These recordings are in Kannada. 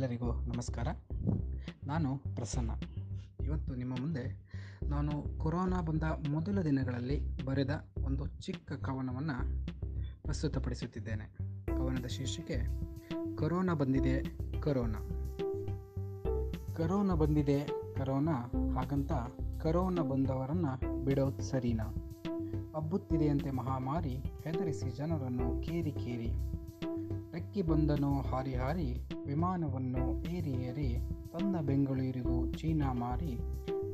ಎಲ್ಲರಿಗೂ ನಮಸ್ಕಾರ. ನಾನು ಪ್ರಸನ್ನ. ಇವತ್ತು ನಿಮ್ಮ ಮುಂದೆ ನಾನು ಕೊರೋನಾ ಬಂದ ಮೊದಲ ದಿನಗಳಲ್ಲಿ ಬರೆದ ಒಂದು ಚಿಕ್ಕ ಕವನವನ್ನು ಪ್ರಸ್ತುತಪಡಿಸುತ್ತಿದ್ದೇನೆ. ಕವನದ ಶೀರ್ಷಿಕೆ, ಕೊರೋನಾ ಬಂದಿದೆ, ಕರೋನಾ. ಕರೋನಾ ಬಂದಿದೆ, ಕರೋನಾ. ಹಾಗಂತ, ಕರೋನಾ ಬಂದವರನ್ನು ಬಿಡೋದು ಸರಿನಾ. ಹಬ್ಬುತ್ತಿದೆಯಂತೆ ಮಹಾಮಾರಿ, ಹೆದರಿಸಿ ಜನರನ್ನು ಕೇರಿ ಕೇರಿ. ರೆಕ್ಕಿ ಬಂದನು ಹಾರಿ ಹಾರಿ ವಿಮಾನವನ್ನು ಏರಿ ಏರಿ ತನ್ನ ಬೆಂಗಳೂರಿಗೂ ಚೀನಾ ಮಾರಿ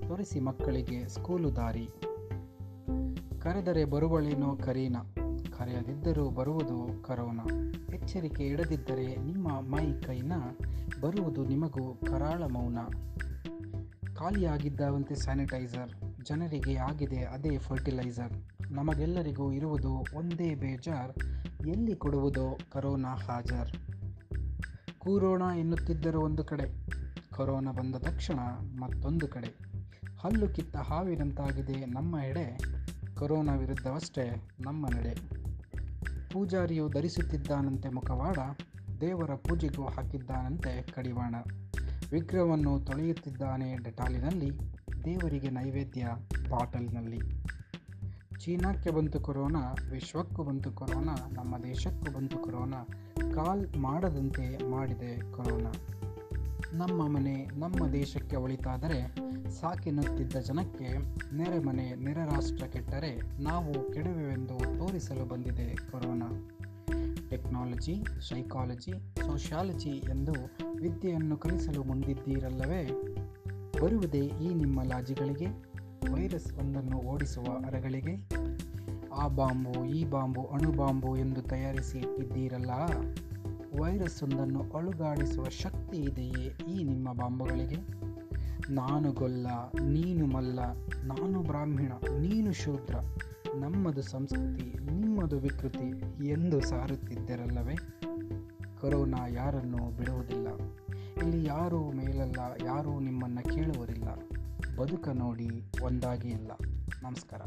ತೋರಿಸಿ ಮಕ್ಕಳಿಗೆ ಸ್ಕೂಲು ದಾರಿ. ಕರೆದರೆ ಬರುವಳೇನೋ ಕರೀನಾ, ಕರೆಯದಿದ್ದರೂ ಬರುವುದು ಕರೋನಾ. ಎಚ್ಚರಿಕೆ ಇಡದಿದ್ದರೆ ನಿಮ್ಮ ಮೈ ಕೈನ, ಬರುವುದು ನಿಮಗೂ ಕರಾಳ ಮೌನ. ಖಾಲಿಯಾಗಿದ್ದಾವಂತೆ ಸ್ಯಾನಿಟೈಸರ್, ಜನರಿಗೆ ಆಗಿದೆ ಅದೇ ಫರ್ಟಿಲೈಸರ್. ನಮಗೆಲ್ಲರಿಗೂ ಇರುವುದು ಒಂದೇ ಬೇಜಾರ್ ಎಲ್ಲಿ ಕೊಡುವುದೋ ಕರೋನಾ ಹಾಜರ್. ಕೂರೋಣ ಎನ್ನುತ್ತಿದ್ದರು ಒಂದು ಕಡೆ. ಕೊರೋನಾ ಬಂದ ತಕ್ಷಣ ಮತ್ತೊಂದು ಕಡೆ. ಹಲ್ಲು ಕಿತ್ತ ಹಾವಿನಂತಾಗಿದೆ ನಮ್ಮ ಎಡೆ. ಕೊರೋನಾ ವಿರುದ್ಧವಷ್ಟೇ ನಮ್ಮ ನಡೆ. ಪೂಜಾರಿಯು ಧರಿಸುತ್ತಿದ್ದಾನಂತೆ ಮುಖವಾಡ. ದೇವರ ಪೂಜೆಗೂ ಹಾಕಿದ್ದಾನಂತೆ ಕಡಿವಾಣ. ವಿಗ್ರಹವನ್ನು ತೊಳೆಯುತ್ತಿದ್ದಾನೆ ಡೆಟಾಲಿನಲ್ಲಿ. ದೇವರಿಗೆ ನೈವೇದ್ಯ ಬಾಟಲ್ನಲ್ಲಿ. ಚೀನಾಕ್ಕೆ ಬಂತು ಕೊರೋನಾ, ವಿಶ್ವಕ್ಕೂ ಬಂತು ಕೊರೋನಾ, ನಮ್ಮ ದೇಶಕ್ಕೂ ಬಂತು ಕೊರೋನಾ, ಕಾಲ್ ಮಾಡದಂತೆ ಮಾಡಿದೆ ಕೊರೋನಾ. ನಮ್ಮ ಮನೆ, ನಮ್ಮ ದೇಶಕ್ಕೆ ಒಳಿತಾದರೆ ಸಾಕಿನುತ್ತಿದ್ದ ಜನಕ್ಕೆ ನೆರೆ ಮನೆ, ನೆರೆ ರಾಷ್ಟ್ರ ಕೆಟ್ಟರೆ ನಾವು ಕೆಡುವೆವೆಂದು ತೋರಿಸಲು ಬಂದಿದೆ ಕೊರೋನಾ. ಟೆಕ್ನಾಲಜಿ, ಸೈಕಾಲಜಿ, ಸೋಷಿಯಾಲಜಿ ಎಂದು ವಿದ್ಯೆಯನ್ನು ಕಲಿಸಲು ಮುಂದಿದ್ದೀರಲ್ಲವೇ? ಬರುವುದೇ ಈ ನಿಮ್ಮ ಲಾಜಿಗಳಿಗೆ? ವೈರಸ್ ಒಂದನ್ನು ಓಡಿಸುವ ಅರಗಳಿಗೆ, ಆ ಬಾಂಬು, ಈ ಬಾಂಬು, ಅಣು ಬಾಂಬು ಎಂದು ತಯಾರಿಸಿ ಇಟ್ಟಿದ್ದೀರಲ್ಲ ವೈರಸ್ ಒಂದನ್ನು ಅಳುಗಾಡಿಸುವ ಶಕ್ತಿ ಇದೆಯೇ ಈ ನಿಮ್ಮ ಬಾಂಬುಗಳಿಗೆ? ನಾನು ಗೊಲ್ಲ, ನೀನು ಮಲ್ಲ, ನಾನು ಬ್ರಾಹ್ಮಣ, ನೀನು ಶೂದ್ರ. ನಮ್ಮದು ಸಂಸ್ಕೃತಿ, ನಿಮ್ಮದು ವಿಕೃತಿ ಎಂದು ಸಾರುತ್ತಿದ್ದರಲ್ಲವೇ? ಕೊರೋನಾ ಯಾರನ್ನು ಬಿಡುವುದಿಲ್ಲ. ಇಲ್ಲಿ ಯಾರೂ ಮೇಲಲ್ಲ ಬದುಕ ನೋಡಿ ಒಂದಾಗಿ ಇಲ್ಲ. ನಮಸ್ಕಾರ.